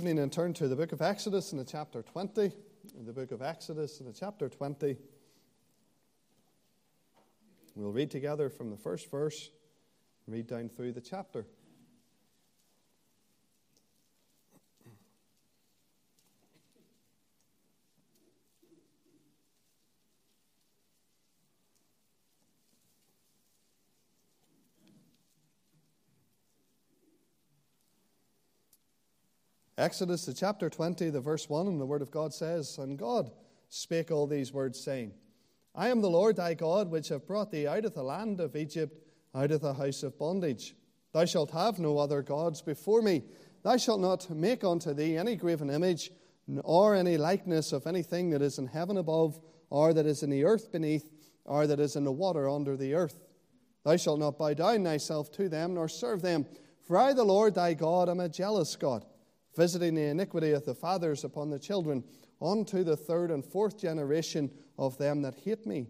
evening and turn to the book of Exodus in the chapter 20. In the book of Exodus in the chapter 20. We'll read together from the first verse, read down through the chapter. Exodus, the chapter 20, the verse 1, and the word of God says, And God spake all these words, saying, I am the Lord thy God, which have brought thee out of the land of Egypt, out of the house of bondage. Thou shalt have no other gods before me. Thou shalt not make unto thee any graven image, or any likeness of anything that is in heaven above, or that is in the earth beneath, or that is in the water under the earth. Thou shalt not bow down thyself to them, nor serve them. For I, the Lord thy God, am a jealous God visiting the iniquity of the fathers upon the children, unto the third and fourth generation of them that hate me,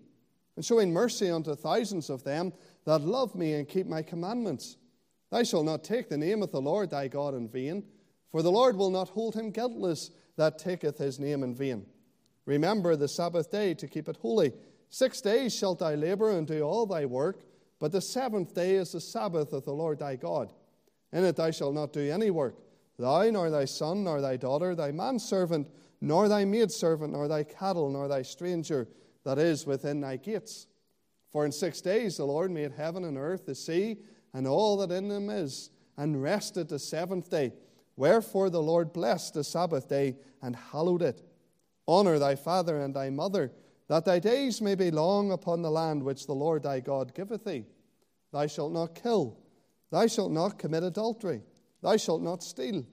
and showing mercy unto thousands of them that love me and keep my commandments. Thou shalt not take the name of the Lord thy God in vain, for the Lord will not hold him guiltless that taketh his name in vain. Remember the Sabbath day to keep it holy. Six days shalt thou labor and do all thy work, but the seventh day is the Sabbath of the Lord thy God. In it thou shalt not do any work Thou, nor thy son, nor thy daughter, thy manservant, nor thy maidservant, nor thy cattle, nor thy stranger that is within thy gates. For in six days the Lord made heaven and earth, the sea, and all that in them is, and rested the seventh day. Wherefore the Lord blessed the Sabbath day and hallowed it. Honor thy father and thy mother, that thy days may be long upon the land which the Lord thy God giveth thee. Thou shalt not kill, thou shalt not commit adultery. Thou shalt not steal.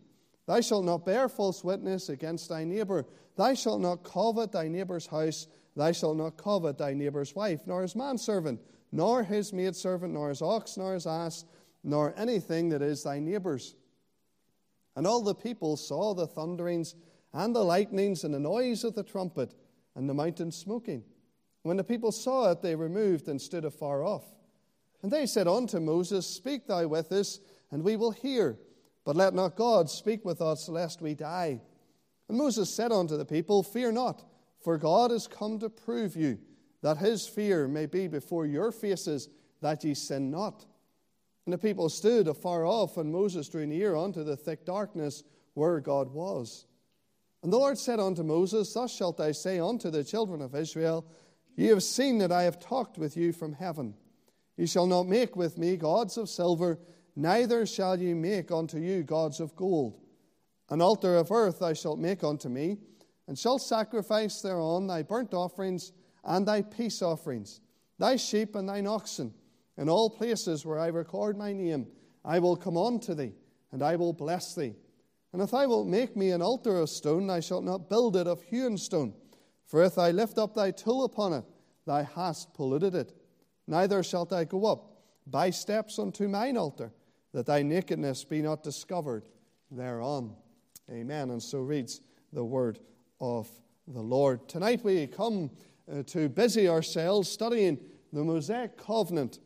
Thou shalt not bear false witness against thy neighbor. Thou shalt not covet thy neighbor's house. Thou shalt not covet thy neighbor's wife, nor his manservant, nor his maidservant, nor his ox, nor his ass, nor anything that is thy neighbor's. And all the people saw the thunderings and the lightnings and the noise of the trumpet and the mountain smoking. When the people saw it, they removed and stood afar off. And they said unto Moses, Speak thou with us, and we will hear. But let not God speak with us, lest we die. And Moses said unto the people, Fear not, for God is come to prove you, that his fear may be before your faces, that ye sin not. And the people stood afar off, and Moses drew near unto the thick darkness where God was. And the Lord said unto Moses, Thus shalt thou say unto the children of Israel, Ye have seen that I have talked with you from heaven. Ye shall not make with me gods of silver, Neither shall ye make unto you gods of gold. An altar of earth thou shalt make unto me, and shalt sacrifice thereon thy burnt offerings and thy peace offerings, thy sheep and thine oxen. In all places where I record my name, I will come unto thee, and I will bless thee. And if thou wilt make me an altar of stone, thou shalt not build it of hewn stone. For if I lift up thy tool upon it, thou hast polluted it. Neither shalt thou go up by steps unto mine altar that thy nakedness be not discovered thereon. Amen. And so reads the word of the Lord. Tonight we come uh, to busy ourselves studying the Mosaic covenant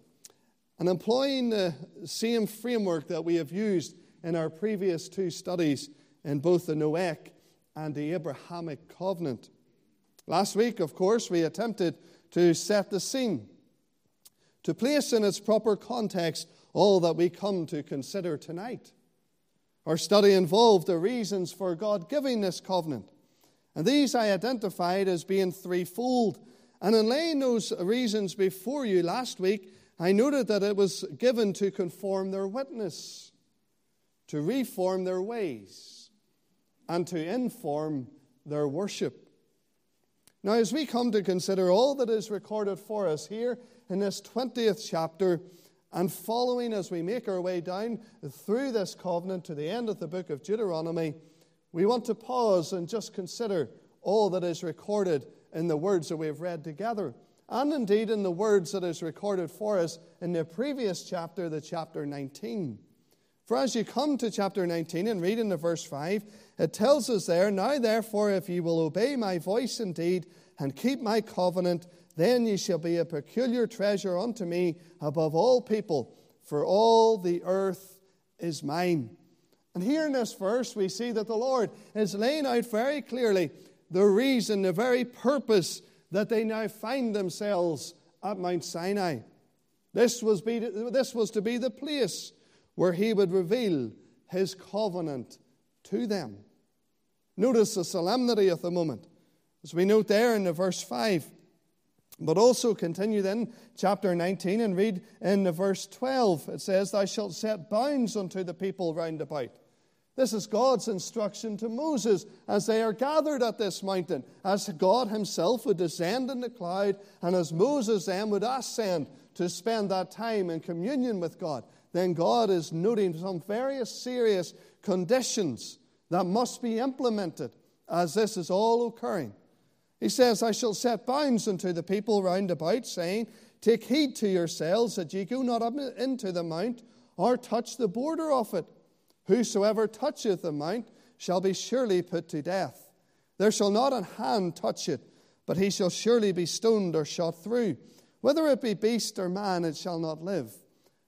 and employing the same framework that we have used in our previous two studies in both the Noahic and the Abrahamic covenant. Last week, of course, we attempted to set the scene, to place in its proper context all that we come to consider tonight. Our study involved the reasons for God giving this covenant. And these I identified as being threefold. And in laying those reasons before you last week, I noted that it was given to conform their witness, to reform their ways, and to inform their worship. Now, as we come to consider all that is recorded for us here in this 20th chapter, and following as we make our way down through this covenant to the end of the book of Deuteronomy, we want to pause and just consider all that is recorded in the words that we've read together, and indeed in the words that is recorded for us in the previous chapter, the chapter 19. For as you come to chapter 19 and read in the verse 5, it tells us there, Now therefore, if ye will obey my voice indeed, and keep my covenant, then ye shall be a peculiar treasure unto me above all people, for all the earth is mine. And here in this verse, we see that the Lord is laying out very clearly the reason, the very purpose that they now find themselves at Mount Sinai. This was, be, this was to be the place where he would reveal his covenant to them. Notice the solemnity of the moment. As we note there in the verse 5, but also continue then, chapter 19, and read in verse 12. It says, Thou shalt set bounds unto the people round about. This is God's instruction to Moses as they are gathered at this mountain, as God Himself would descend in the cloud, and as Moses then would ascend to spend that time in communion with God. Then God is noting some very serious conditions that must be implemented as this is all occurring. He says, I shall set bounds unto the people round about, saying, Take heed to yourselves that ye go not up into the mount, or touch the border of it. Whosoever toucheth the mount shall be surely put to death. There shall not an hand touch it, but he shall surely be stoned or shot through. Whether it be beast or man, it shall not live.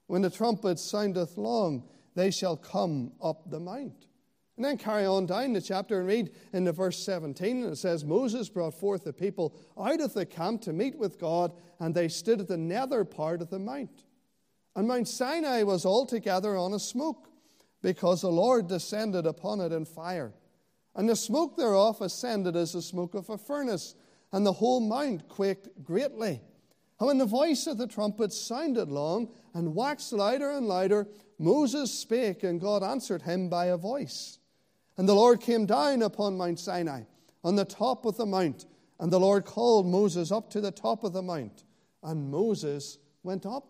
When the trumpet soundeth long, they shall come up the mount. And then carry on down the chapter and read in the verse 17, and it says, Moses brought forth the people out of the camp to meet with God, and they stood at the nether part of the mount. And Mount Sinai was altogether on a smoke, because the Lord descended upon it in fire. And the smoke thereof ascended as the smoke of a furnace, and the whole mount quaked greatly. And when the voice of the trumpet sounded long and waxed louder and louder, Moses spake, and God answered him by a voice. And the Lord came down upon Mount Sinai, on the top of the mount. And the Lord called Moses up to the top of the mount. And Moses went up.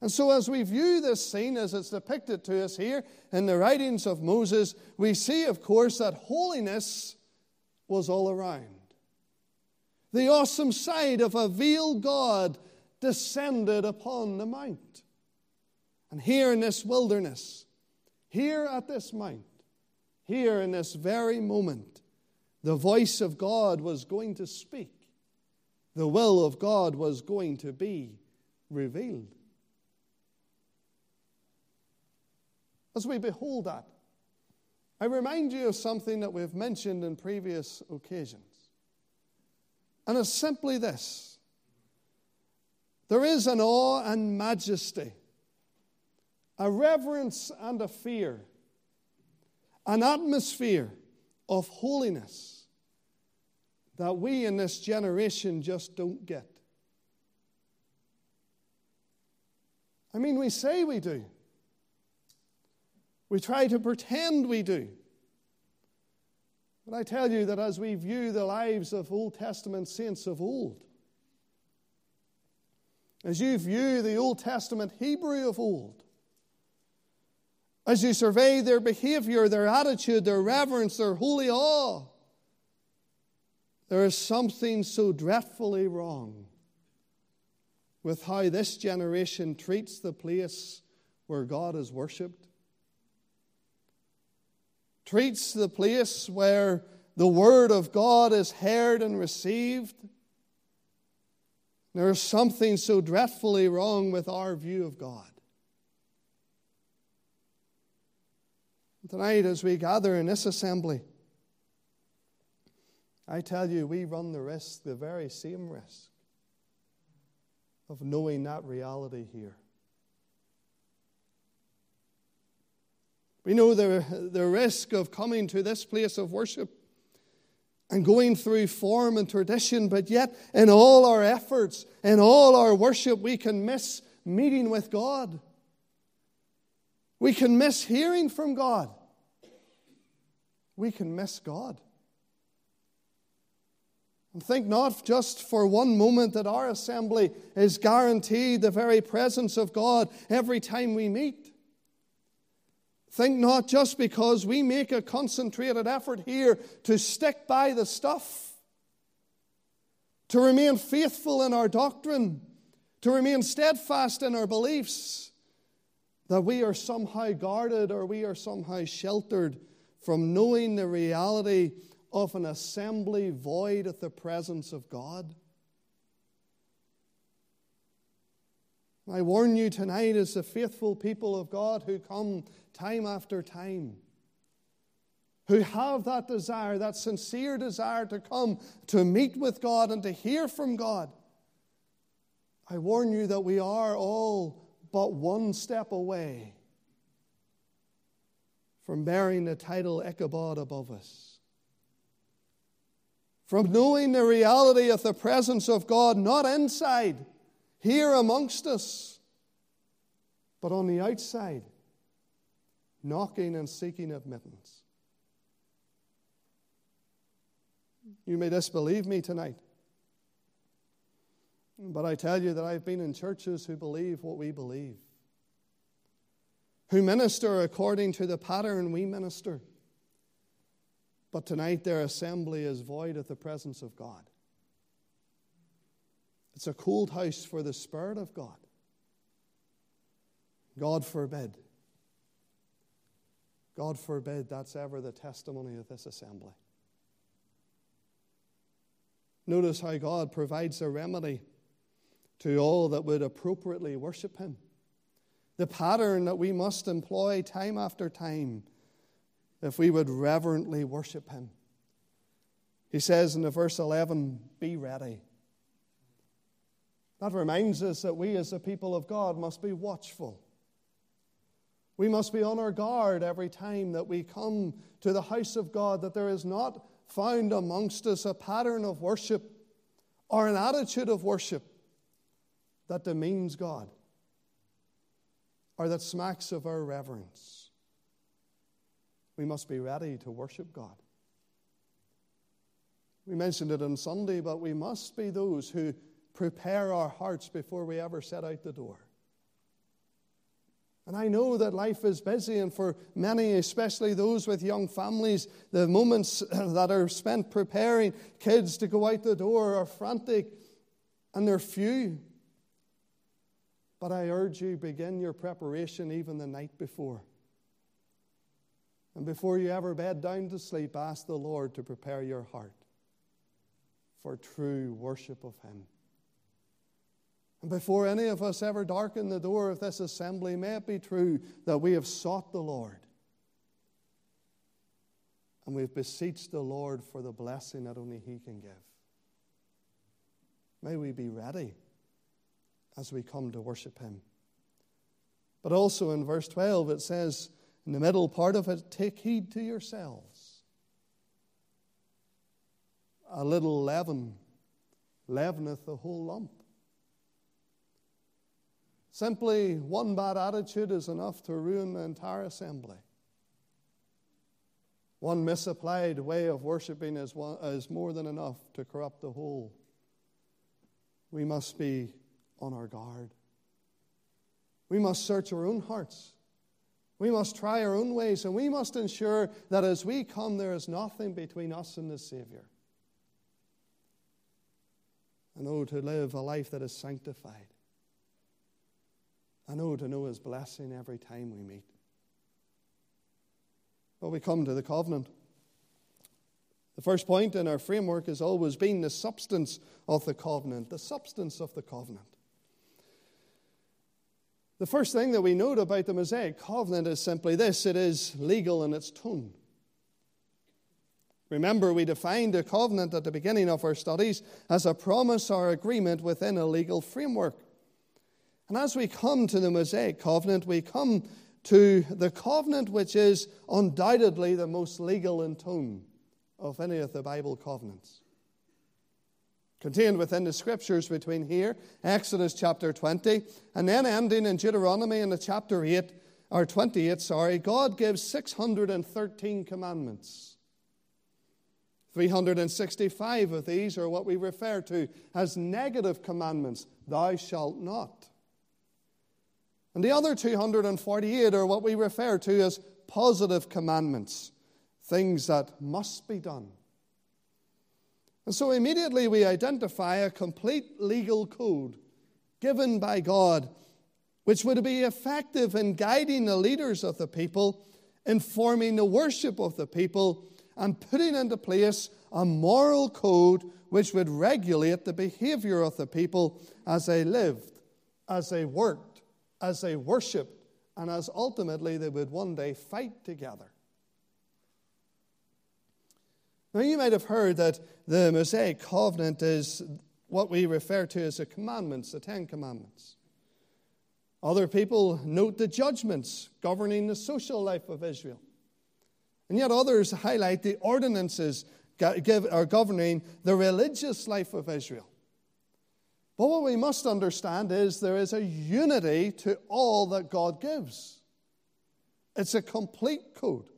And so, as we view this scene as it's depicted to us here in the writings of Moses, we see, of course, that holiness was all around. The awesome sight of a veiled God descended upon the mount. And here in this wilderness, here at this mount, here in this very moment, the voice of God was going to speak. The will of God was going to be revealed. As we behold that, I remind you of something that we've mentioned in previous occasions. And it's simply this there is an awe and majesty, a reverence and a fear an atmosphere of holiness that we in this generation just don't get. I mean, we say we do. We try to pretend we do. But I tell you that as we view the lives of Old Testament saints of old, as you view the Old Testament Hebrew of old, as you survey their behavior, their attitude, their reverence, their holy awe, there is something so dreadfully wrong with how this generation treats the place where God is worshipped, treats the place where the Word of God is heard and received. There is something so dreadfully wrong with our view of God. Tonight, as we gather in this assembly, I tell you, we run the risk, the very same risk, of knowing that reality here. We know the, the risk of coming to this place of worship and going through form and tradition, but yet in all our efforts, in all our worship, we can miss meeting with God. We can miss hearing from God we can miss God. And think not just for one moment that our assembly is guaranteed the very presence of God every time we meet. Think not just because we make a concentrated effort here to stick by the stuff, to remain faithful in our doctrine, to remain steadfast in our beliefs, that we are somehow guarded or we are somehow sheltered from knowing the reality of an assembly void of the presence of God? I warn you tonight, as the faithful people of God who come time after time, who have that desire, that sincere desire to come to meet with God and to hear from God, I warn you that we are all but one step away from bearing the title Ichabod above us. From knowing the reality of the presence of God, not inside, here amongst us, but on the outside, knocking and seeking admittance. You may disbelieve me tonight. But I tell you that I've been in churches who believe what we believe, who minister according to the pattern we minister. But tonight their assembly is void of the presence of God. It's a cold house for the Spirit of God. God forbid. God forbid that's ever the testimony of this assembly. Notice how God provides a remedy to all that would appropriately worship Him. The pattern that we must employ time after time if we would reverently worship Him. He says in the verse 11, Be ready. That reminds us that we, as the people of God, must be watchful. We must be on our guard every time that we come to the house of God, that there is not found amongst us a pattern of worship or an attitude of worship that demeans God or that smacks of our reverence. We must be ready to worship God. We mentioned it on Sunday, but we must be those who prepare our hearts before we ever set out the door. And I know that life is busy, and for many, especially those with young families, the moments that are spent preparing kids to go out the door are frantic and they're few. But I urge you, begin your preparation even the night before. And before you ever bed down to sleep, ask the Lord to prepare your heart for true worship of Him. And before any of us ever darken the door of this assembly, may it be true that we have sought the Lord and we've beseeched the Lord for the blessing that only He can give. May we be ready as we come to worship Him. But also in verse 12, it says, in the middle part of it, take heed to yourselves. A little leaven leaveneth the whole lump. Simply one bad attitude is enough to ruin the entire assembly. One misapplied way of worshiping is, one, is more than enough to corrupt the whole. We must be on our guard. We must search our own hearts. We must try our own ways, and we must ensure that as we come, there is nothing between us and the Savior. And oh, to live a life that is sanctified. And oh, to know His blessing every time we meet. But we come to the covenant. The first point in our framework has always been the substance of the covenant, the substance of the covenant. The first thing that we note about the Mosaic covenant is simply this it is legal in its tone. Remember, we defined a covenant at the beginning of our studies as a promise or agreement within a legal framework. And as we come to the Mosaic covenant, we come to the covenant which is undoubtedly the most legal in tone of any of the Bible covenants contained within the scriptures between here, Exodus chapter 20, and then ending in Deuteronomy in the chapter 8, or 28, sorry, God gives 613 commandments. 365 of these are what we refer to as negative commandments thou shalt not. And the other 248 are what we refer to as positive commandments, things that must be done. And so immediately we identify a complete legal code given by God, which would be effective in guiding the leaders of the people, informing the worship of the people, and putting into place a moral code which would regulate the behavior of the people as they lived as they worked, as they worshiped, and as ultimately they would one day fight together. Now, you might have heard that the Mosaic covenant is what we refer to as the commandments, the Ten Commandments. Other people note the judgments governing the social life of Israel. And yet others highlight the ordinances governing the religious life of Israel. But what we must understand is there is a unity to all that God gives. It's a complete code.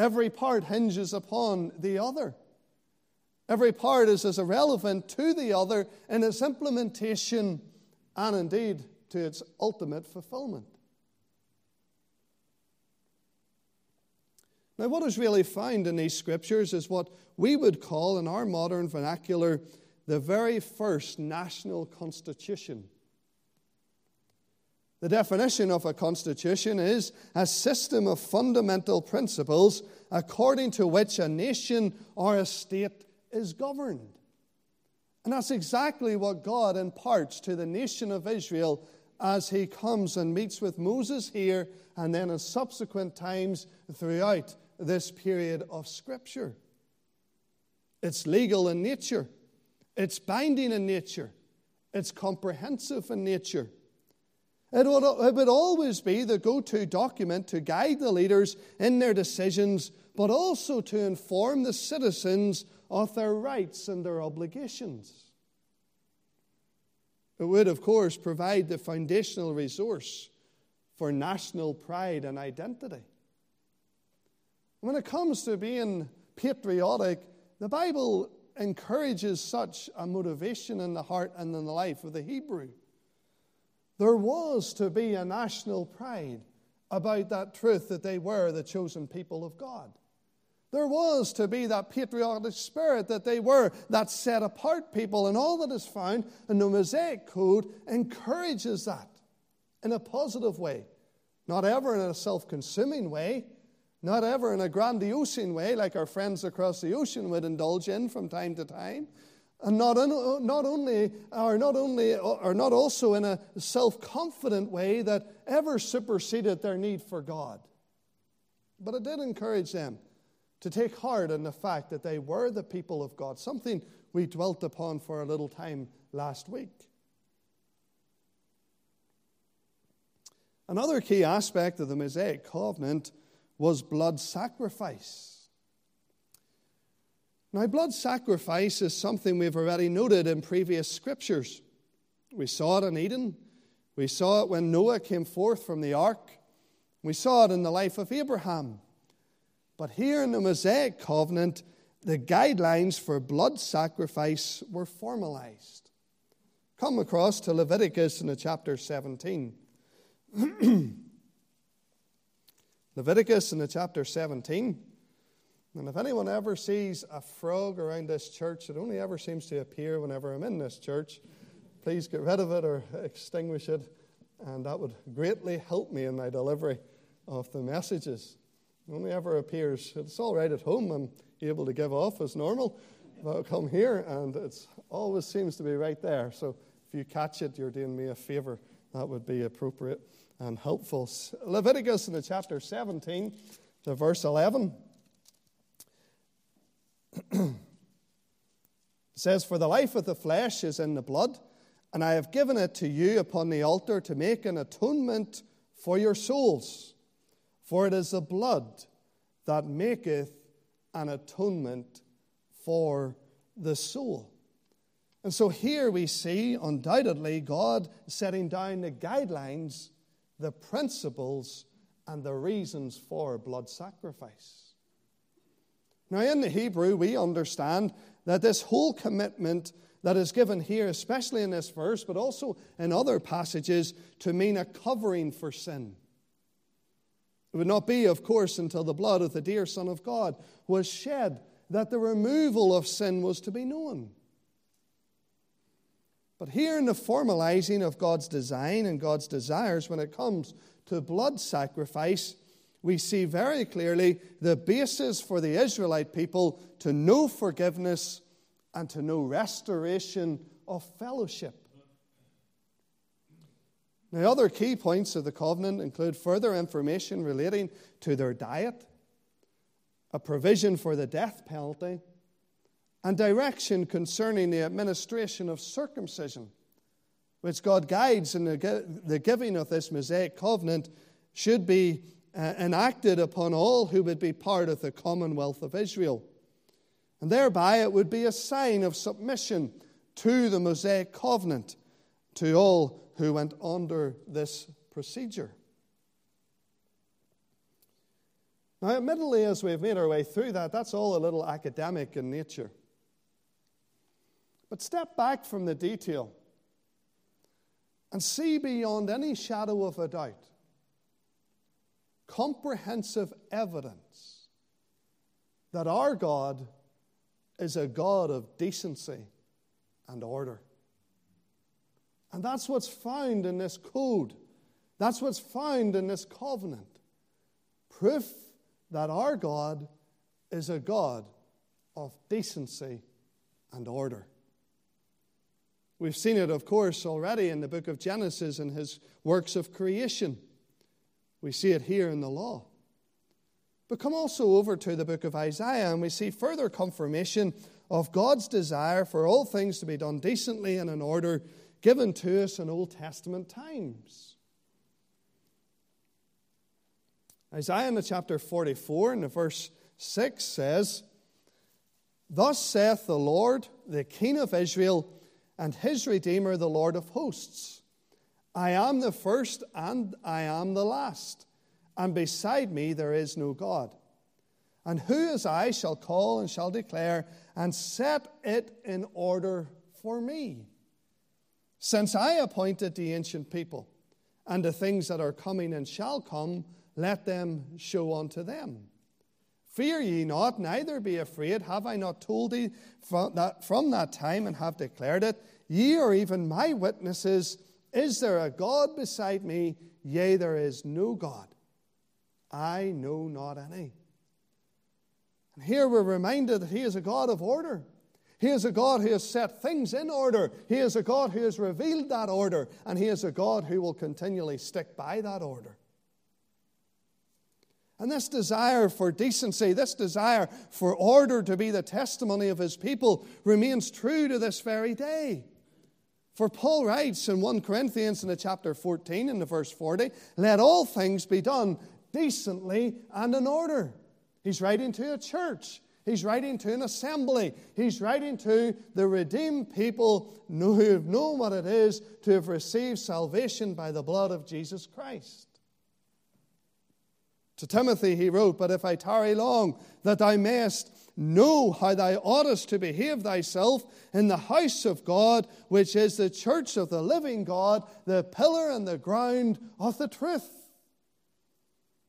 Every part hinges upon the other. Every part is as irrelevant to the other in its implementation and indeed to its ultimate fulfillment. Now, what is really found in these scriptures is what we would call, in our modern vernacular, the very first national constitution. The definition of a constitution is a system of fundamental principles according to which a nation or a state is governed. And that's exactly what God imparts to the nation of Israel as he comes and meets with Moses here and then in subsequent times throughout this period of Scripture. It's legal in nature, it's binding in nature, it's comprehensive in nature. It would, always be the go to document to guide the leaders in their decisions, but also to inform the citizens of their rights and their obligations. It would, of course, provide the foundational resource for national pride and identity. When it comes to being patriotic, the Bible encourages such a motivation in the heart and in the life of the Hebrew. There was to be a national pride about that truth that they were the chosen people of God. There was to be that patriotic spirit that they were that set apart people, and all that is found in the Mosaic Code encourages that in a positive way. Not ever in a self consuming way, not ever in a grandiosing way like our friends across the ocean would indulge in from time to time. And not, not only, or not only, or not also in a self confident way that ever superseded their need for God. But it did encourage them to take heart in the fact that they were the people of God, something we dwelt upon for a little time last week. Another key aspect of the Mosaic covenant was blood sacrifice. Now, blood sacrifice is something we've already noted in previous scriptures. We saw it in Eden, we saw it when Noah came forth from the ark, we saw it in the life of Abraham. But here in the Mosaic covenant, the guidelines for blood sacrifice were formalized. Come across to Leviticus in the chapter 17. Leviticus in the chapter 17. And if anyone ever sees a frog around this church, it only ever seems to appear whenever I'm in this church. Please get rid of it or extinguish it, and that would greatly help me in my delivery of the messages only ever appears. It's all right at home. I'm able to give off as normal. But I'll come here and it always seems to be right there. So if you catch it, you're doing me a favor. That would be appropriate and helpful. Leviticus in the chapter 17, the verse 11. says, For the life of the flesh is in the blood, and I have given it to you upon the altar to make an atonement for your souls. For it is the blood that maketh an atonement for the soul. And so here we see, undoubtedly, God setting down the guidelines, the principles, and the reasons for blood sacrifice. Now, in the Hebrew, we understand that this whole commitment that is given here, especially in this verse, but also in other passages, to mean a covering for sin. It would not be, of course, until the blood of the dear Son of God was shed that the removal of sin was to be known. But here in the formalizing of God's design and God's desires when it comes to blood sacrifice, we see very clearly the basis for the Israelite people to know forgiveness and to know restoration of fellowship. Now, other key points of the covenant include further information relating to their diet, a provision for the death penalty, and direction concerning the administration of circumcision, which God guides in the, giving of this Mosaic covenant, should be Uh, enacted upon all who would be part of the commonwealth of Israel. And thereby it would be a sign of submission to the Mosaic covenant to all who went under this procedure. Now, admittedly, as we've made our way through that, that's all a little academic in nature. But step back from the detail and see beyond any shadow of a doubt comprehensive evidence that our God is a God of decency and order. And that's what's found in this code. That's what's found in this covenant. Proof that our God is a God of decency and order. We've seen it, of course, already in the book of Genesis and his works of creation. We see it here in the law. But come also over to the book of Isaiah, and we see further confirmation of God's desire for all things to be done decently and in order given to us in Old Testament times. Isaiah in the chapter 44 and the verse 6 says, Thus saith the Lord, the King of Israel, and his Redeemer, the Lord of hosts I am the first and I am the last, and beside me there is no God. And who as I shall call and shall declare and set it in order for me? Since I appointed the ancient people, and the things that are coming and shall come, let them show unto them. Fear ye not, neither be afraid. Have I not told thee from that, from that time and have declared it? Ye are even my witnesses. Is there a God beside me? Yea, there is no God. I know not any. And here we're reminded that He is a God of order. He is a God who has set things in order. He is a God who has revealed that order. And He is a God who will continually stick by that order. And this desire for decency, this desire for order to be the testimony of His people remains true to this very day. For Paul writes in 1 Corinthians in the chapter 14 in the verse 40, let all things be done decently and in order. He's writing to a church. He's writing to an assembly. He's writing to the redeemed people who have known what it is to have received salvation by the blood of Jesus Christ. To Timothy he wrote, But if I tarry long, that thou mayest know how thou oughtest to behave thyself in the house of God, which is the church of the living God, the pillar and the ground of the truth.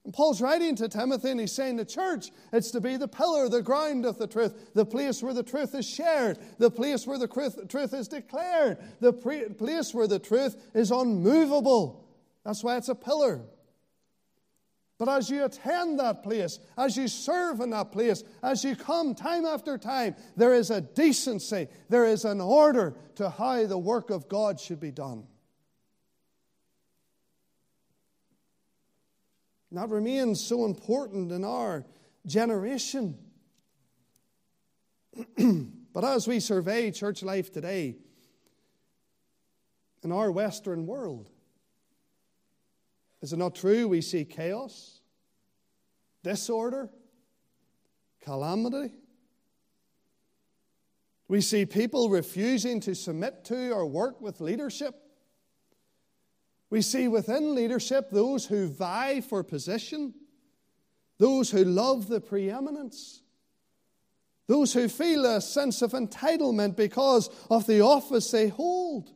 And Paul's writing to Timothy and he's saying the church, it's to be the pillar, the ground of the truth, the place where the truth is shared, the place where the truth is declared, the place where the truth is unmovable. That's why it's a pillar. But as you attend that place, as you serve in that place, as you come time after time, there is a decency, there is an order to how the work of God should be done. And that remains so important in our generation. but as we survey church life today in our Western world, is it not true we see chaos, disorder, calamity? We see people refusing to submit to or work with leadership. We see within leadership those who vie for position, those who love the preeminence, those who feel a sense of entitlement because of the office they hold.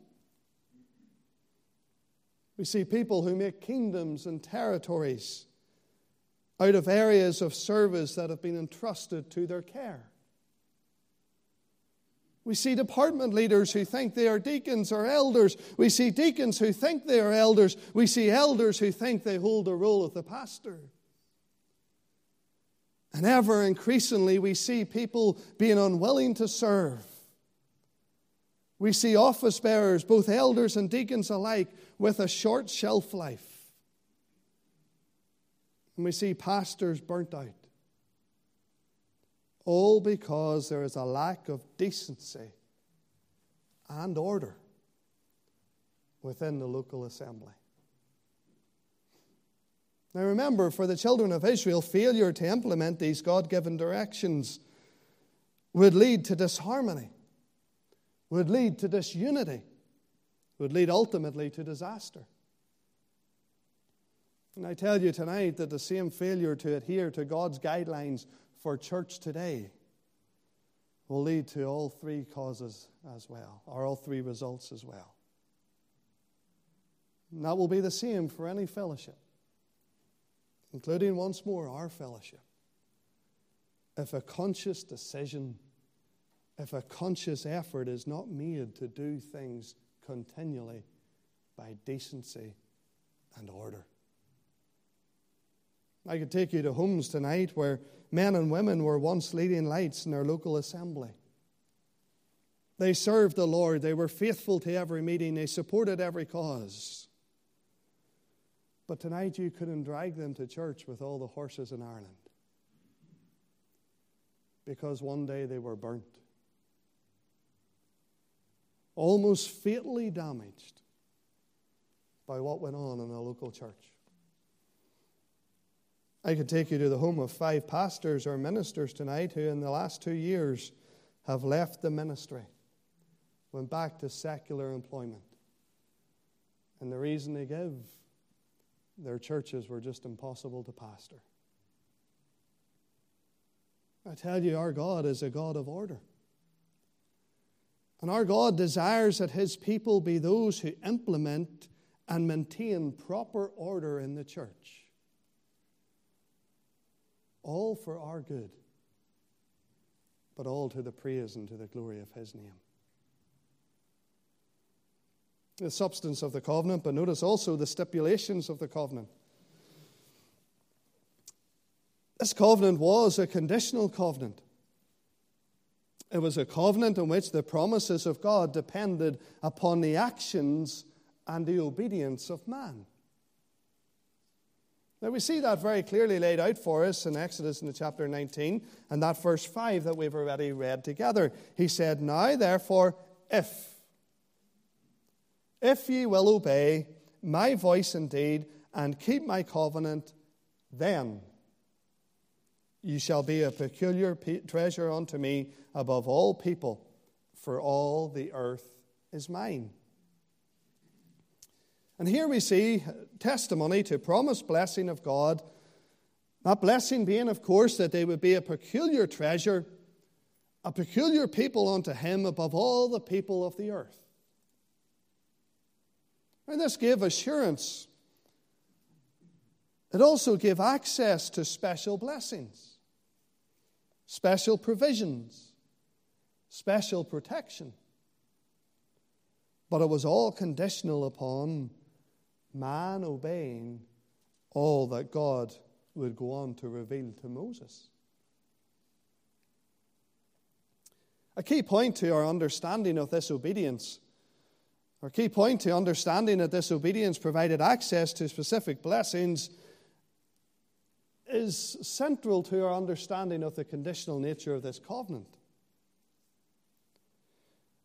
We see people who make kingdoms and territories out of areas of service that have been entrusted to their care. We see department leaders who think they are deacons or elders. We see deacons who think they are elders. We see elders who think they hold the role of the pastor. And ever increasingly, we see people being unwilling to serve We see office bearers, both elders and deacons alike, with a short shelf life. And we see pastors burnt out. All because there is a lack of decency and order within the local assembly. Now remember, for the children of Israel, failure to implement these God given directions would lead to disharmony, would lead to disunity, would lead ultimately to disaster. And I tell you tonight that the same failure to adhere to God's guidelines for church today will lead to all three causes as well, or all three results as well. And that will be the same for any fellowship, including once more our fellowship. If a conscious decision, if a conscious effort is not made to do things continually by decency and order. I could take you to homes tonight where men and women were once leading lights in their local assembly. They served the Lord, they were faithful to every meeting, they supported every cause. But tonight you couldn't drag them to church with all the horses in Ireland because one day they were burnt, almost fatally damaged by what went on in a local church. I could take you to the home of five pastors or ministers tonight who, in the last two years, have left the ministry, went back to secular employment. And the reason they give, their churches were just impossible to pastor. I tell you, our God is a God of order. And our God desires that His people be those who implement and maintain proper order in the church all for our good, but all to the praise and to the glory of His name. The substance of the covenant, but notice also the stipulations of the covenant. This covenant was a conditional covenant. It was a covenant in which the promises of God depended upon the actions and the obedience of man. Now, we see that very clearly laid out for us in Exodus in the chapter 19 and that verse 5 that we've already read together. He said, Now, therefore, if, if ye will obey my voice indeed and keep my covenant, then ye shall be a peculiar treasure unto me above all people, for all the earth is mine. And here we see testimony to promised blessing of God. That blessing being, of course, that they would be a peculiar treasure, a peculiar people unto him above all the people of the earth. And this gave assurance. It also gave access to special blessings, special provisions, special protection. But it was all conditional upon man obeying all that God would go on to reveal to Moses. A key point to our understanding of this obedience, or key point to understanding that this obedience provided access to specific blessings, is central to our understanding of the conditional nature of this covenant.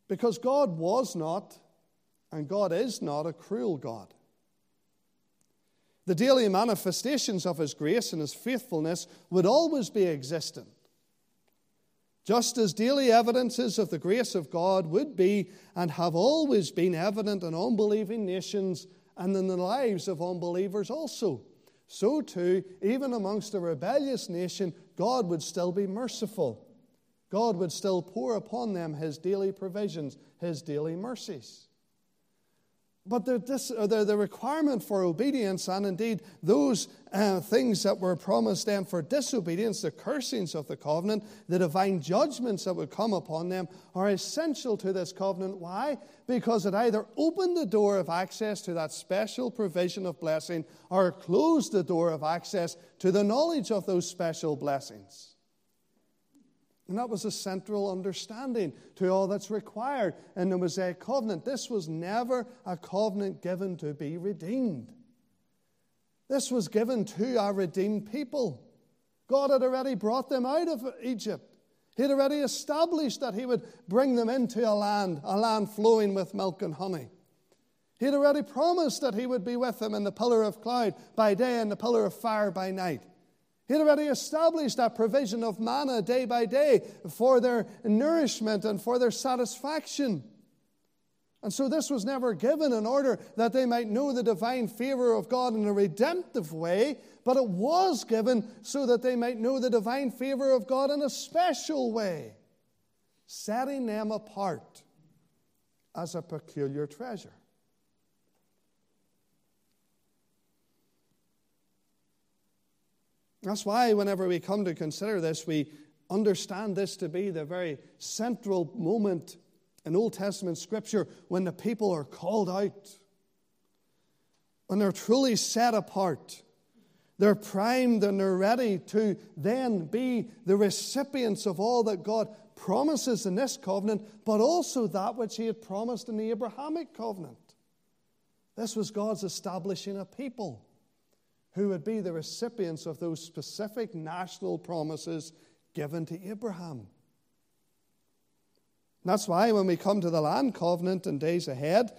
Because God was not, and God is not, a cruel God. The daily manifestations of His grace and His faithfulness would always be existent. Just as daily evidences of the grace of God would be and have always been evident in unbelieving nations and in the lives of unbelievers also. So, too, even amongst a rebellious nation, God would still be merciful. God would still pour upon them His daily provisions, His daily mercies. But the, uh, the, requirement for obedience, and indeed those uh, things that were promised them for disobedience, the cursings of the covenant, the divine judgments that would come upon them, are essential to this covenant. Why? Because it either opened the door of access to that special provision of blessing or closed the door of access to the knowledge of those special blessings. And that was a central understanding to all that's required in the Mosaic covenant. This was never a covenant given to be redeemed. This was given to our redeemed people. God had already brought them out of Egypt. He had already established that He would bring them into a land, a land flowing with milk and honey. He had already promised that He would be with them in the pillar of cloud by day and the pillar of fire by night. He had already established that provision of manna day by day for their nourishment and for their satisfaction. And so this was never given in order that they might know the divine favor of God in a redemptive way, but it was given so that they might know the divine favor of God in a special way, setting them apart as a peculiar treasure. That's why, whenever we come to consider this, we understand this to be the very central moment in Old Testament Scripture when the people are called out, when they're truly set apart. They're primed and they're ready to then be the recipients of all that God promises in this covenant, but also that which He had promised in the Abrahamic covenant. This was God's establishing a people who would be the recipients of those specific national promises given to Abraham. That's why when we come to the land covenant in days ahead,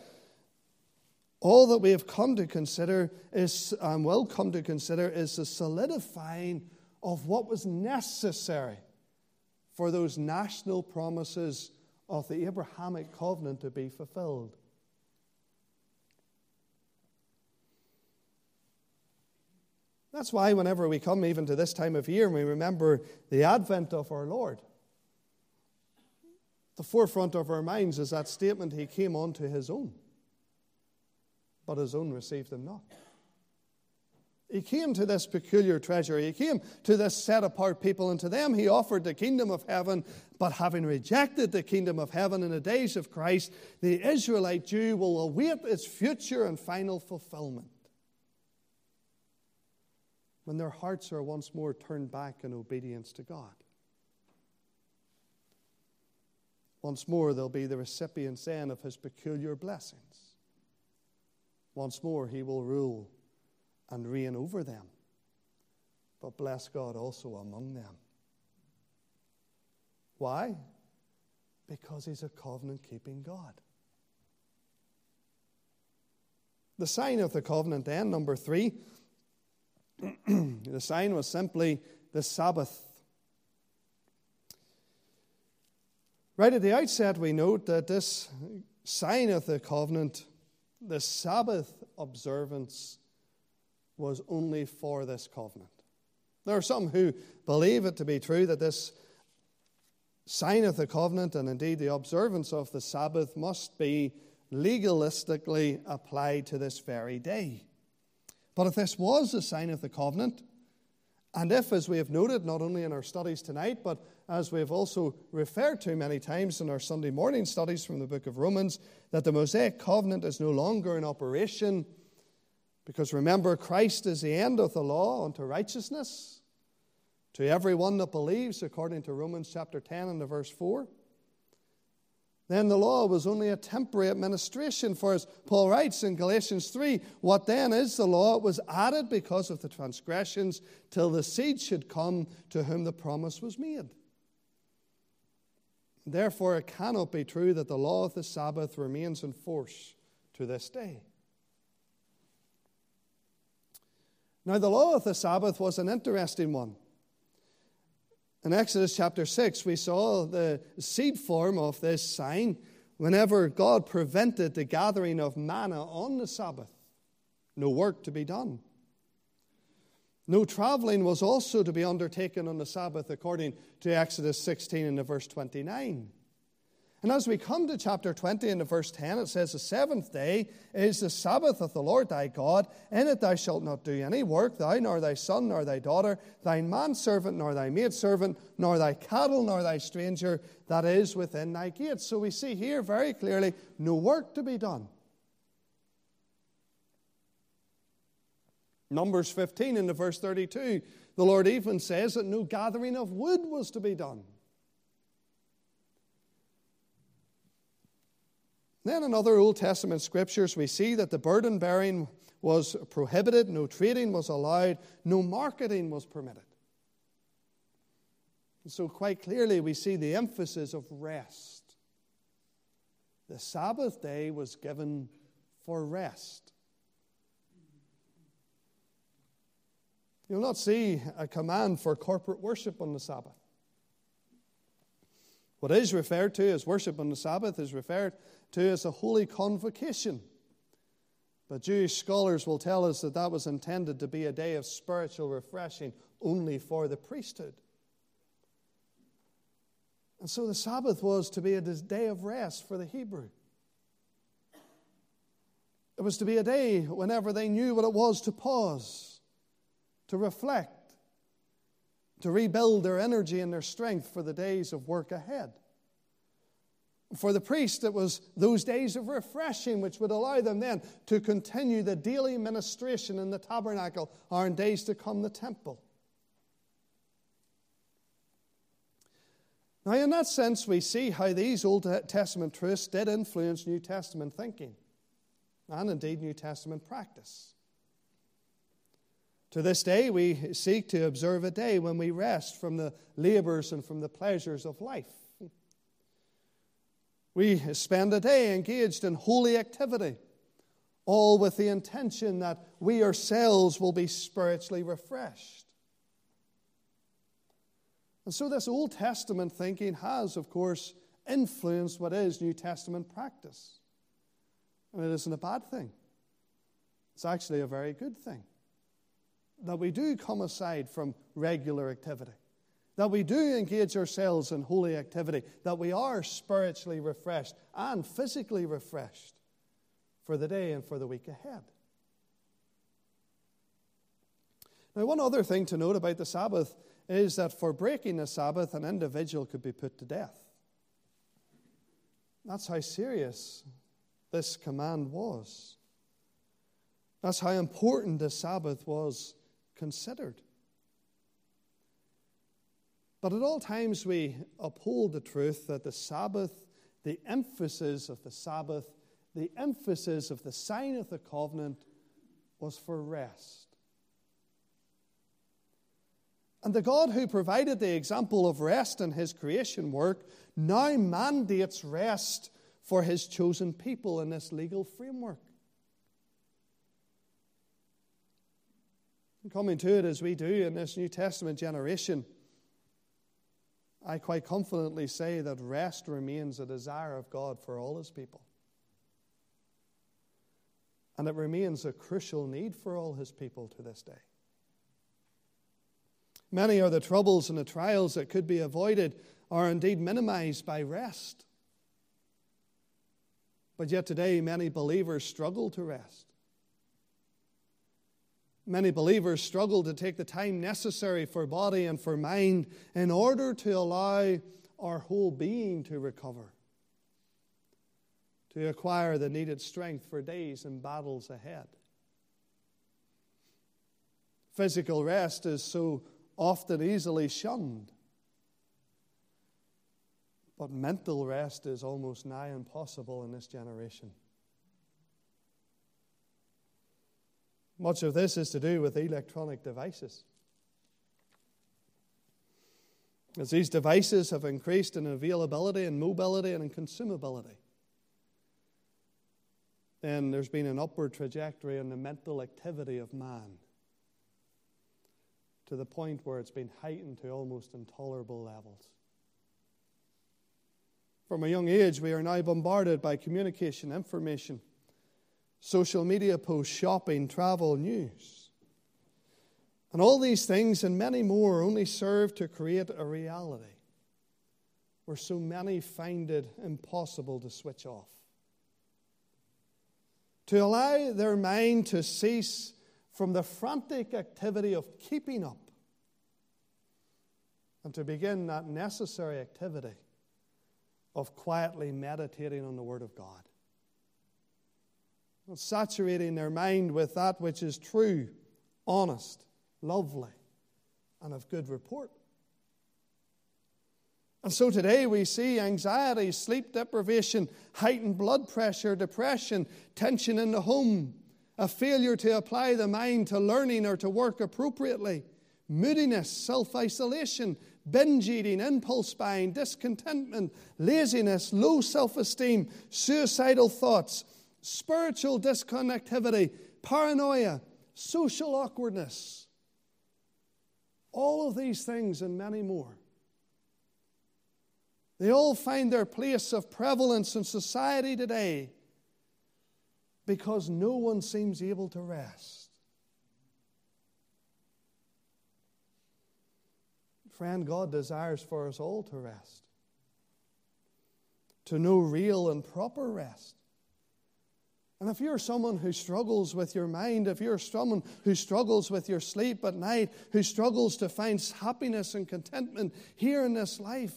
all that we have come to consider is, and will come to consider, is the solidifying of what was necessary for those national promises of the Abrahamic covenant to be fulfilled. That's why, whenever we come even to this time of year and we remember the advent of our Lord, the forefront of our minds is that statement He came unto His own, but His own received Him not. He came to this peculiar treasure. He came to this set apart people, and to them he offered the kingdom of heaven. But having rejected the kingdom of heaven in the days of Christ, the Israelite Jew will await its future and final fulfillment when their hearts are once more turned back in obedience to God. Once more, they'll be the recipients then of his peculiar blessings. Once more, he will rule and reign over them, but bless God also among them. Why? Because he's a covenant keeping God. The sign of the covenant, then, number three, the sign was simply the Sabbath. Right at the outset, we note that this sign of the covenant, the Sabbath observance, was only for this covenant. There are some who believe it to be true that this sign of the covenant and indeed the observance of the Sabbath must be legalistically applied to this very day. But if this was a sign of the covenant, and if, as we have noted, not only in our studies tonight, but as we have also referred to many times in our Sunday morning studies from the book of Romans, that the Mosaic covenant is no longer in operation, because remember, Christ is the end of the law unto righteousness to everyone that believes, according to Romans chapter 10 and the verse 4 then the law was only a temporary administration. For as Paul writes in Galatians 3, what then is the law? It was added because of the transgressions till the seed should come to whom the promise was made. Therefore, it cannot be true that the law of the Sabbath remains in force to this day. Now, the law of the Sabbath was an interesting one. In Exodus chapter 6, we saw the seed form of this sign whenever God prevented the gathering of manna on the Sabbath. No work to be done. No traveling was also to be undertaken on the Sabbath, according to Exodus 16 and the verse 29. And as we come to chapter 20 and the verse 10, it says, The seventh day is the Sabbath of the Lord thy God. In it thou shalt not do any work, thou, nor thy son, nor thy daughter, thine manservant, nor thy maidservant, nor thy cattle, nor thy stranger that is within thy gates. So we see here very clearly no work to be done. Numbers 15 in the verse 32, the Lord even says that no gathering of wood was to be done. Then in other Old Testament scriptures, we see that the burden bearing was prohibited, no trading was allowed, no marketing was permitted. And so, quite clearly, we see the emphasis of rest. The Sabbath day was given for rest. You'll not see a command for corporate worship on the Sabbath. What is referred to as worship on the Sabbath is referred to as a holy convocation. But Jewish scholars will tell us that that was intended to be a day of spiritual refreshing only for the priesthood. And so the Sabbath was to be a day of rest for the Hebrew. It was to be a day whenever they knew what it was to pause, to reflect, to rebuild their energy and their strength for the days of work ahead. For the priest, it was those days of refreshing which would allow them then to continue the daily ministration in the tabernacle or in days to come the temple. Now, in that sense, we see how these Old Testament truths did influence New Testament thinking and indeed New Testament practice. To this day, we seek to observe a day when we rest from the labors and from the pleasures of life. We spend a day engaged in holy activity, all with the intention that we ourselves will be spiritually refreshed. And so, this Old Testament thinking has, of course, influenced what is New Testament practice. And it isn't a bad thing, it's actually a very good thing that we do come aside from regular activity, that we do engage ourselves in holy activity, that we are spiritually refreshed and physically refreshed for the day and for the week ahead. Now, one other thing to note about the Sabbath is that for breaking the Sabbath, an individual could be put to death. That's how serious this command was. That's how important the Sabbath was considered. But at all times, we uphold the truth that the Sabbath, the emphasis of the Sabbath, the emphasis of the sign of the covenant was for rest. And the God who provided the example of rest in his creation work now mandates rest for his chosen people in this legal framework. Coming to it as we do in this New Testament generation, I quite confidently say that rest remains a desire of God for all his people. And it remains a crucial need for all his people to this day. Many are the troubles and the trials that could be avoided or indeed minimized by rest. But yet today, many believers struggle to rest. Many believers struggle to take the time necessary for body and for mind in order to allow our whole being to recover, to acquire the needed strength for days and battles ahead. Physical rest is so often easily shunned, but mental rest is almost nigh impossible in this generation. Much of this is to do with electronic devices. As these devices have increased in availability and mobility and in consumability, then there's been an upward trajectory in the mental activity of man to the point where it's been heightened to almost intolerable levels. From a young age, we are now bombarded by communication, information, social media posts, shopping, travel, news. And all these things and many more only serve to create a reality where so many find it impossible to switch off. To allow their mind to cease from the frantic activity of keeping up and to begin that necessary activity of quietly meditating on the Word of God saturating their mind with that which is true, honest, lovely, and of good report. And so today we see anxiety, sleep deprivation, heightened blood pressure, depression, tension in the home, a failure to apply the mind to learning or to work appropriately, moodiness, self isolation, binge eating, impulse buying, discontentment, laziness, low self esteem, suicidal thoughts, spiritual disconnectivity, paranoia, social awkwardness. All of these things and many more. They all find their place of prevalence in society today because no one seems able to rest. Friend, God desires for us all to rest, to know real and proper rest. And if you're someone who struggles with your mind, if you're someone who struggles with your sleep at night, who struggles to find happiness and contentment here in this life,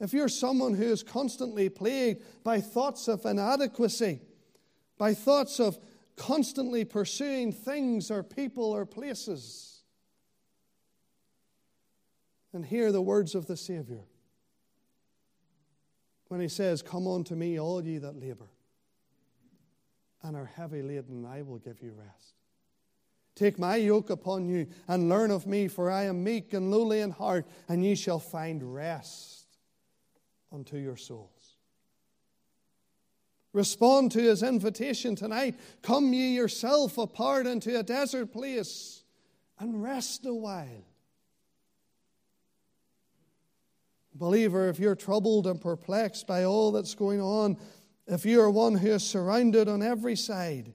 if you're someone who is constantly plagued by thoughts of inadequacy, by thoughts of constantly pursuing things or people or places, and hear the words of the Savior when he says, Come unto me, all ye that labor and are heavy laden, I will give you rest. Take my yoke upon you and learn of me, for I am meek and lowly in heart, and ye shall find rest unto your souls. Respond to his invitation tonight. Come ye yourself apart into a desert place and rest a while. Believer, if you're troubled and perplexed by all that's going on, if you are one who is surrounded on every side,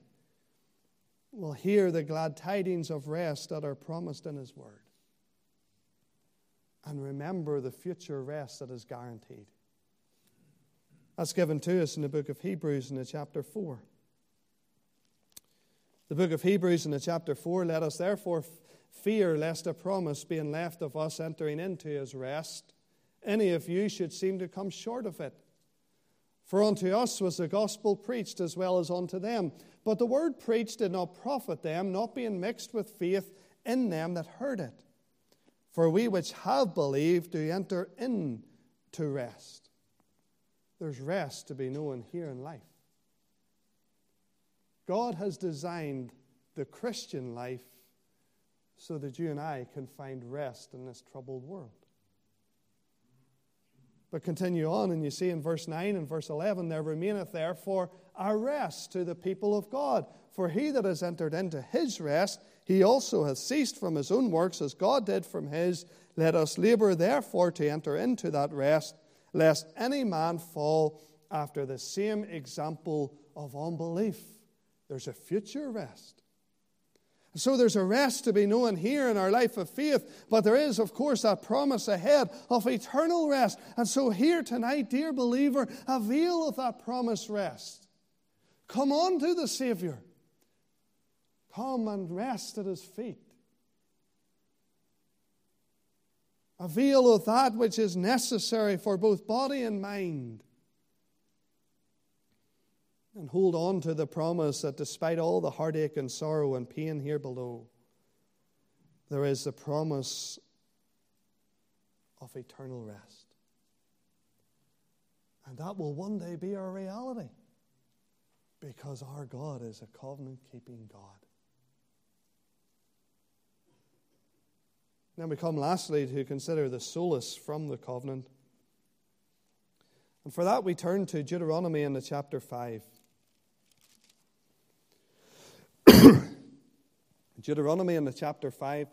will hear the glad tidings of rest that are promised in His Word. And remember the future rest that is guaranteed. That's given to us in the book of Hebrews in the chapter 4. The book of Hebrews in the chapter 4 let us therefore fear lest a promise being left of us entering into his rest, any of you should seem to come short of it. For unto us was the gospel preached as well as unto them. But the word preached did not profit them, not being mixed with faith in them that heard it. For we which have believed do enter in to rest. There's rest to be known here in life. God has designed the Christian life so that you and I can find rest in this troubled world. But continue on, and you see in verse 9 and verse 11, there remaineth therefore a rest to the people of God. For he that has entered into his rest, he also hath ceased from his own works as God did from his. Let us labor therefore to enter into that rest, lest any man fall after the same example of unbelief. There's a future rest. So there's a rest to be known here in our life of faith, but there is, of course, that promise ahead of eternal rest. And so here tonight, dear believer, avail of that promised rest. Come on to the Savior. Come and rest at His feet. Avail of that which is necessary for both body and mind and hold on to the promise that despite all the heartache and sorrow and pain here below, there is the promise of eternal rest. And that will one day be our reality because our God is a covenant keeping God. Then we come lastly to consider the solace from the covenant. And for that, we turn to Deuteronomy in the chapter 5. Deuteronomy in the chapter 5.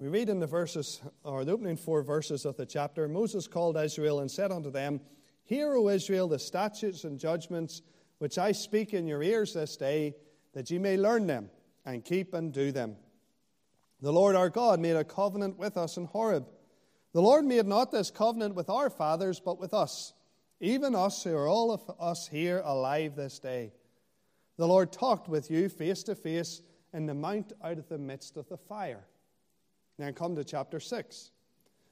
We read in the verses, or the opening four verses of the chapter Moses called Israel and said unto them, Hear, O Israel, the statutes and judgments which I speak in your ears this day, that ye may learn them and keep and do them. The Lord our God made a covenant with us in Horeb. The Lord made not this covenant with our fathers, but with us, even us who are all of us here alive this day. The Lord talked with you face to face in the mount out of the midst of the fire. Now come to chapter 6.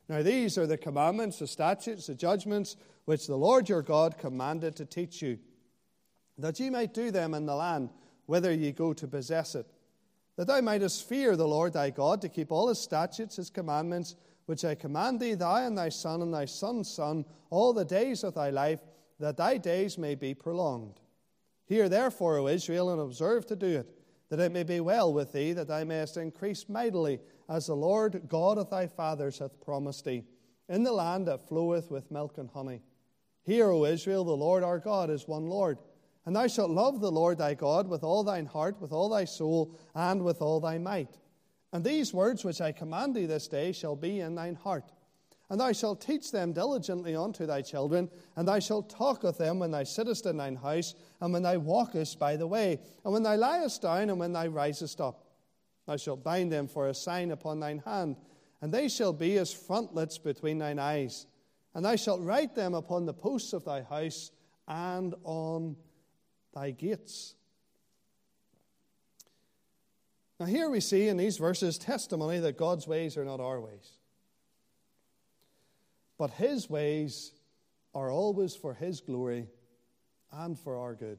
Now these are the commandments, the statutes, the judgments which the Lord your God commanded to teach you, that ye might do them in the land whither ye go to possess it, that thou mightest fear the Lord thy God, to keep all his statutes, his commandments, which I command thee, thou and thy son and thy son's son, all the days of thy life, that thy days may be prolonged. Hear therefore, O Israel, and observe to do it, that it may be well with thee, that thou mayest increase mightily, as the Lord God of thy fathers hath promised thee, in the land that floweth with milk and honey. Hear, O Israel, the Lord our God is one Lord. And thou shalt love the Lord thy God with all thine heart, with all thy soul, and with all thy might. And these words which I command thee this day shall be in thine heart. And thou shalt teach them diligently unto thy children, and thou shalt talk of them when thou sittest in thine house, and when thou walkest by the way, and when thou liest down, and when thou risest up. Thou shalt bind them for a sign upon thine hand, and they shall be as frontlets between thine eyes. And thou shalt write them upon the posts of thy house and on thy gates. Now, here we see in these verses testimony that God's ways are not our ways, but His ways are always for His glory and for our good.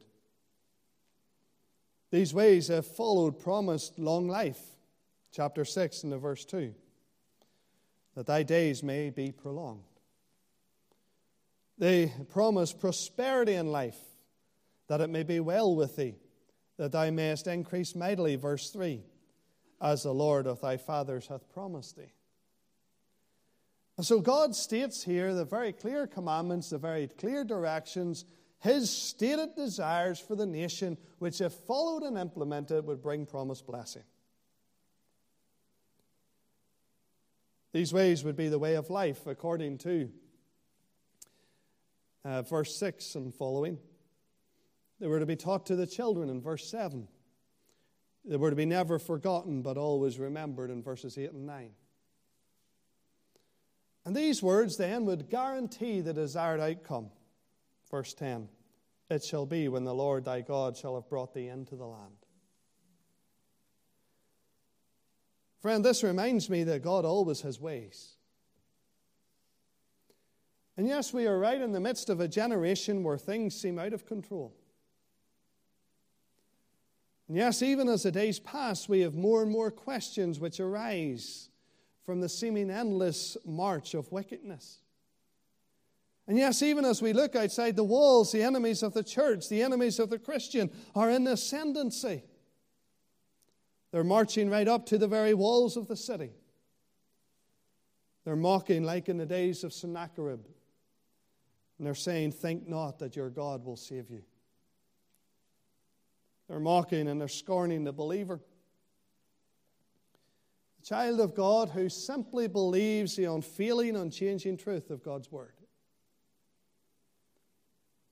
These ways have followed promised long life, chapter 6 and the verse 2, that thy days may be prolonged. They promise prosperity in life, that it may be well with thee, that thou mayest increase mightily. Verse 3 As the Lord of thy fathers hath promised thee. And so God states here the very clear commandments, the very clear directions, his stated desires for the nation, which, if followed and implemented, would bring promised blessing. These ways would be the way of life, according to uh, verse 6 and following. They were to be taught to the children in verse 7. They were to be never forgotten, but always remembered in verses 8 and 9. And these words then would guarantee the desired outcome. Verse 10 It shall be when the Lord thy God shall have brought thee into the land. Friend, this reminds me that God always has ways. And yes, we are right in the midst of a generation where things seem out of control. And yes, even as the days pass, we have more and more questions which arise from the seeming endless march of wickedness. And yes, even as we look outside the walls, the enemies of the church, the enemies of the Christian, are in ascendancy. They're marching right up to the very walls of the city. They're mocking like in the days of Sennacherib. And they're saying, Think not that your God will save you. They're mocking and they're scorning the believer. The child of God who simply believes the unfailing, unchanging truth of God's Word.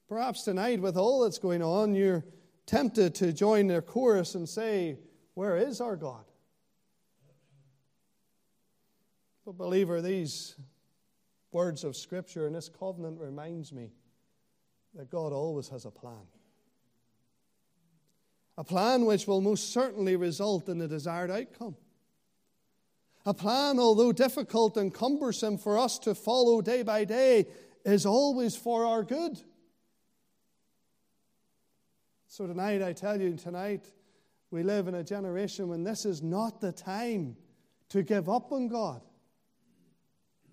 Perhaps tonight, with all that's going on, you're tempted to join their chorus and say, Where is our God? But, believer, these words of Scripture and this covenant reminds me that God always has a plan. A plan which will most certainly result in the desired outcome. A plan, although difficult and cumbersome for us to follow day by day, is always for our good. So, tonight, I tell you, tonight, we live in a generation when this is not the time to give up on God.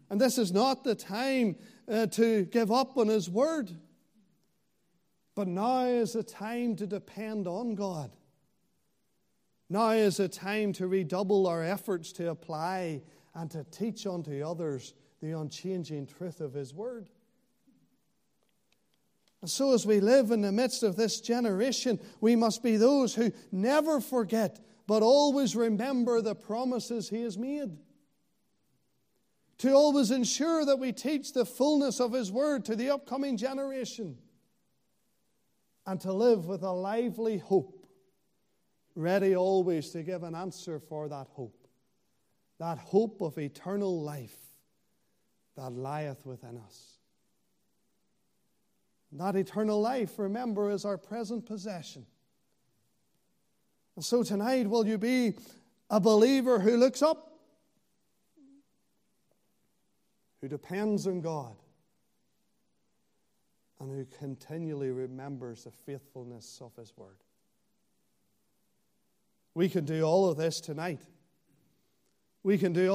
And this is not the time uh, to give up on His Word. But now is the time to depend on God. Now is the time to redouble our efforts to apply and to teach unto others the unchanging truth of His Word. And so, as we live in the midst of this generation, we must be those who never forget, but always remember the promises He has made. To always ensure that we teach the fullness of His Word to the upcoming generation and to live with a lively hope, ready always to give an answer for that hope, that hope of eternal life that lieth within us. That eternal life, remember, is our present possession. And so tonight, will you be a believer who looks up, who depends on God, and who continually remembers the faithfulness of His Word. We can do all of this tonight. We can do